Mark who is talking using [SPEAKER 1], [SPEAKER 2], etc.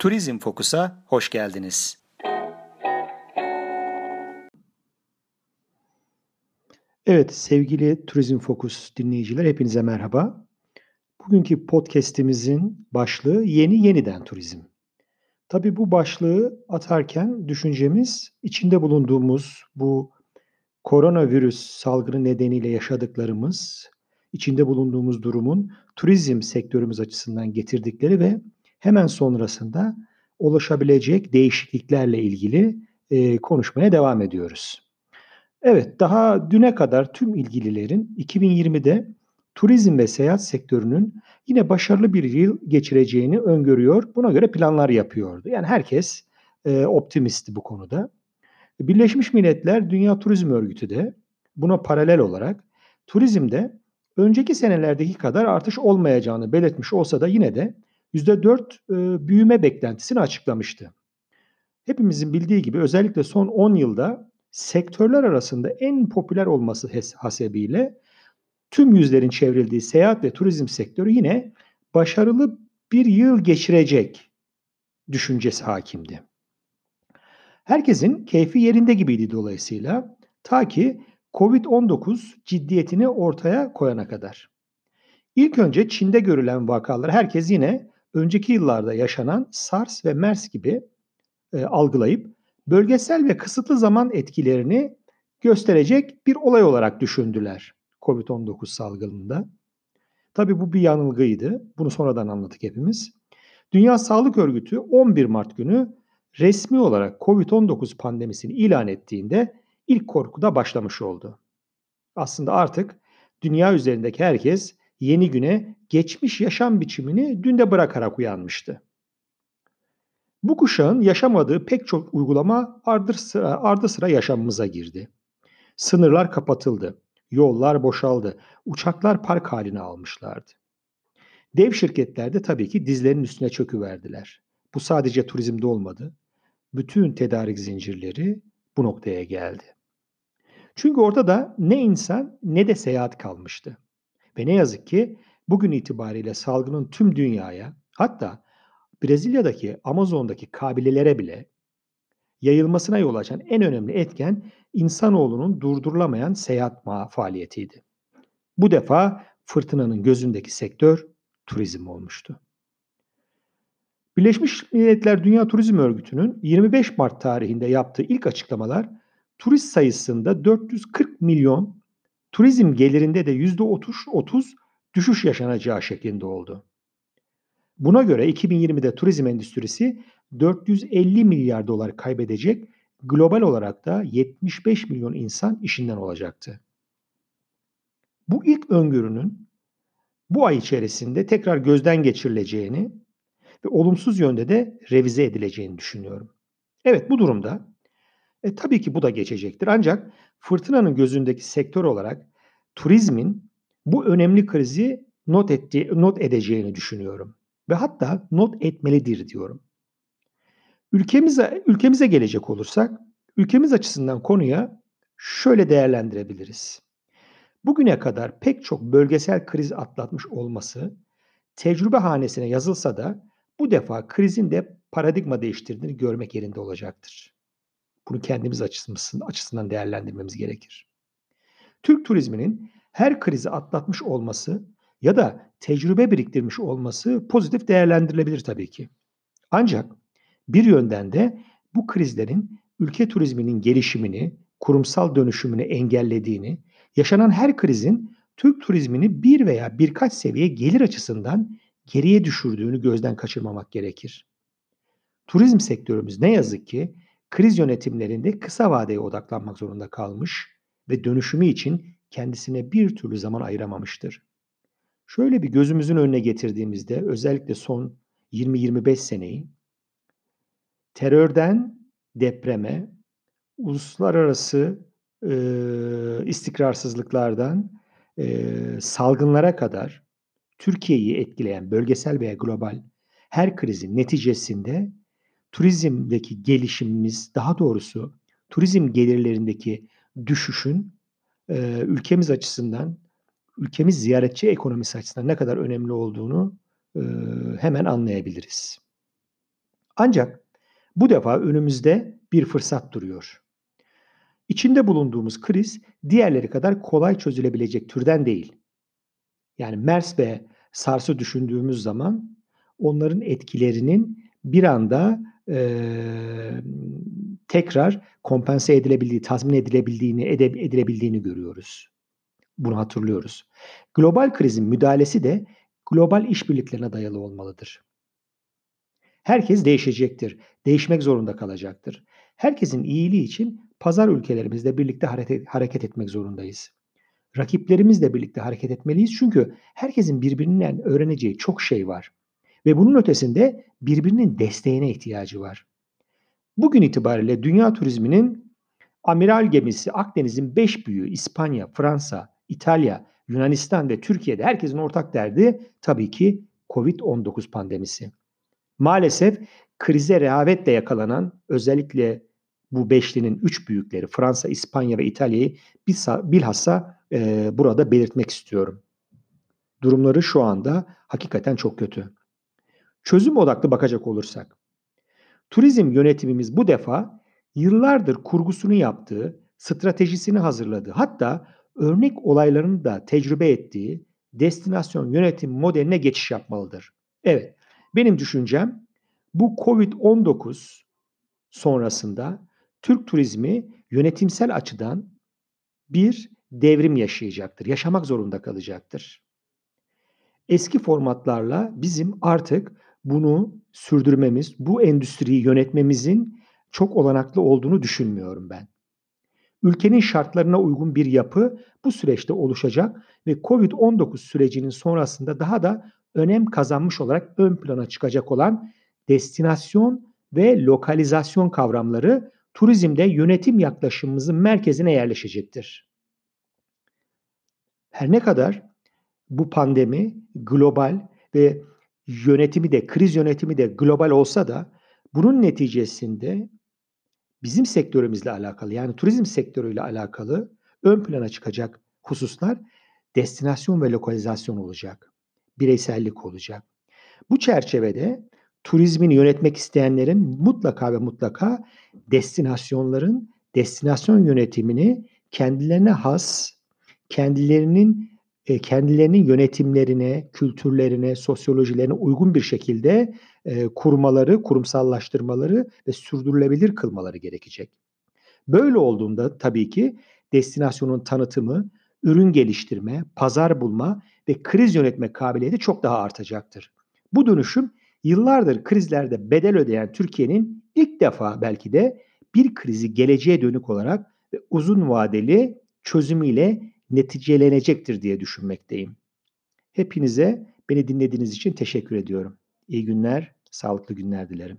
[SPEAKER 1] Turizm Fokus'a hoş geldiniz.
[SPEAKER 2] Evet sevgili Turizm Fokus dinleyiciler hepinize merhaba. Bugünkü podcast'imizin başlığı yeni yeniden turizm. Tabii bu başlığı atarken düşüncemiz içinde bulunduğumuz bu koronavirüs salgını nedeniyle yaşadıklarımız, içinde bulunduğumuz durumun turizm sektörümüz açısından getirdikleri ve hemen sonrasında ulaşabilecek değişikliklerle ilgili e, konuşmaya devam ediyoruz. Evet, daha düne kadar tüm ilgililerin 2020'de turizm ve seyahat sektörünün yine başarılı bir yıl geçireceğini öngörüyor. Buna göre planlar yapıyordu. Yani herkes e, optimistti bu konuda. Birleşmiş Milletler Dünya Turizm Örgütü de buna paralel olarak turizmde önceki senelerdeki kadar artış olmayacağını belirtmiş olsa da yine de %4 e, büyüme beklentisini açıklamıştı. Hepimizin bildiği gibi özellikle son 10 yılda sektörler arasında en popüler olması hasebiyle tüm yüzlerin çevrildiği seyahat ve turizm sektörü yine başarılı bir yıl geçirecek düşüncesi hakimdi. Herkesin keyfi yerinde gibiydi dolayısıyla ta ki Covid-19 ciddiyetini ortaya koyana kadar. İlk önce Çin'de görülen vakalar herkes yine önceki yıllarda yaşanan SARS ve MERS gibi e, algılayıp bölgesel ve kısıtlı zaman etkilerini gösterecek bir olay olarak düşündüler COVID-19 salgınında. Tabii bu bir yanılgıydı. Bunu sonradan anladık hepimiz. Dünya Sağlık Örgütü 11 Mart günü resmi olarak COVID-19 pandemisini ilan ettiğinde ilk korku da başlamış oldu. Aslında artık dünya üzerindeki herkes yeni güne geçmiş yaşam biçimini dünde bırakarak uyanmıştı. Bu kuşağın yaşamadığı pek çok uygulama ardı sıra, ardı sıra yaşamımıza girdi. Sınırlar kapatıldı, yollar boşaldı, uçaklar park haline almışlardı. Dev şirketler de tabii ki dizlerinin üstüne çöküverdiler. Bu sadece turizmde olmadı. Bütün tedarik zincirleri bu noktaya geldi. Çünkü orada da ne insan ne de seyahat kalmıştı. Ve ne yazık ki bugün itibariyle salgının tüm dünyaya hatta Brezilya'daki Amazon'daki kabilelere bile yayılmasına yol açan en önemli etken insanoğlunun durdurulamayan seyahat faaliyetiydi. Bu defa fırtınanın gözündeki sektör turizm olmuştu. Birleşmiş Milletler Dünya Turizm Örgütü'nün 25 Mart tarihinde yaptığı ilk açıklamalar turist sayısında 440 milyon, turizm gelirinde de %30 düşüş yaşanacağı şeklinde oldu. Buna göre 2020'de turizm endüstrisi 450 milyar dolar kaybedecek, global olarak da 75 milyon insan işinden olacaktı. Bu ilk öngörünün bu ay içerisinde tekrar gözden geçirileceğini ve olumsuz yönde de revize edileceğini düşünüyorum. Evet bu durumda e, tabii ki bu da geçecektir. Ancak fırtınanın gözündeki sektör olarak turizmin bu önemli krizi not etti, not edeceğini düşünüyorum ve hatta not etmelidir diyorum. Ülkemize ülkemize gelecek olursak, ülkemiz açısından konuya şöyle değerlendirebiliriz. Bugüne kadar pek çok bölgesel kriz atlatmış olması tecrübe hanesine yazılsa da bu defa krizin de paradigma değiştirdiğini görmek yerinde olacaktır. Bunu kendimiz açısından değerlendirmemiz gerekir. Türk turizminin her krizi atlatmış olması ya da tecrübe biriktirmiş olması pozitif değerlendirilebilir tabii ki. Ancak bir yönden de bu krizlerin ülke turizminin gelişimini, kurumsal dönüşümünü engellediğini, yaşanan her krizin Türk turizmini bir veya birkaç seviye gelir açısından geriye düşürdüğünü gözden kaçırmamak gerekir. Turizm sektörümüz ne yazık ki kriz yönetimlerinde kısa vadeye odaklanmak zorunda kalmış ve dönüşümü için kendisine bir türlü zaman ayıramamıştır. Şöyle bir gözümüzün önüne getirdiğimizde özellikle son 20-25 seneyi terörden depreme, uluslararası e, istikrarsızlıklardan e, salgınlara kadar Türkiye'yi etkileyen bölgesel veya global her krizin neticesinde turizmdeki gelişimimiz, daha doğrusu turizm gelirlerindeki düşüşün ülkemiz açısından, ülkemiz ziyaretçi ekonomisi açısından ne kadar önemli olduğunu hemen anlayabiliriz. Ancak bu defa önümüzde bir fırsat duruyor. İçinde bulunduğumuz kriz diğerleri kadar kolay çözülebilecek türden değil. Yani MERS ve SARS'ı düşündüğümüz zaman onların etkilerinin bir anda e, tekrar kompense edilebildiği, tazmin edilebildiğini, ede, edilebildiğini görüyoruz. Bunu hatırlıyoruz. Global krizin müdahalesi de global işbirliklerine dayalı olmalıdır. Herkes değişecektir. Değişmek zorunda kalacaktır. Herkesin iyiliği için pazar ülkelerimizle birlikte hareket etmek zorundayız. Rakiplerimizle birlikte hareket etmeliyiz çünkü herkesin birbirinden öğreneceği çok şey var. Ve bunun ötesinde birbirinin desteğine ihtiyacı var. Bugün itibariyle dünya turizminin amiral gemisi Akdeniz'in 5 büyüğü İspanya, Fransa, İtalya, Yunanistan ve Türkiye'de herkesin ortak derdi tabii ki Covid-19 pandemisi. Maalesef krize rehavetle yakalanan özellikle bu beşlinin üç büyükleri Fransa, İspanya ve İtalya'yı bilhassa e, burada belirtmek istiyorum. Durumları şu anda hakikaten çok kötü. Çözüm odaklı bakacak olursak, turizm yönetimimiz bu defa yıllardır kurgusunu yaptığı, stratejisini hazırladığı, hatta örnek olaylarını da tecrübe ettiği destinasyon yönetim modeline geçiş yapmalıdır. Evet, benim düşüncem bu Covid-19 sonrasında Türk turizmi yönetimsel açıdan bir devrim yaşayacaktır. Yaşamak zorunda kalacaktır. Eski formatlarla bizim artık bunu sürdürmemiz, bu endüstriyi yönetmemizin çok olanaklı olduğunu düşünmüyorum ben. Ülkenin şartlarına uygun bir yapı bu süreçte oluşacak ve COVID-19 sürecinin sonrasında daha da önem kazanmış olarak ön plana çıkacak olan destinasyon ve lokalizasyon kavramları turizmde yönetim yaklaşımımızın merkezine yerleşecektir. Her ne kadar bu pandemi global ve yönetimi de kriz yönetimi de global olsa da bunun neticesinde bizim sektörümüzle alakalı yani turizm sektörüyle alakalı ön plana çıkacak hususlar destinasyon ve lokalizasyon olacak. Bireysellik olacak. Bu çerçevede turizmini yönetmek isteyenlerin mutlaka ve mutlaka destinasyonların destinasyon yönetimini kendilerine has, kendilerinin e, kendilerinin yönetimlerine, kültürlerine, sosyolojilerine uygun bir şekilde e, kurmaları, kurumsallaştırmaları ve sürdürülebilir kılmaları gerekecek. Böyle olduğunda tabii ki destinasyonun tanıtımı, ürün geliştirme, pazar bulma ve kriz yönetme kabiliyeti çok daha artacaktır. Bu dönüşüm yıllardır krizlerde bedel ödeyen Türkiye'nin ilk defa belki de bir krizi geleceğe dönük olarak ve uzun vadeli çözümüyle neticelenecektir diye düşünmekteyim. Hepinize beni dinlediğiniz için teşekkür ediyorum. İyi günler, sağlıklı günler dilerim.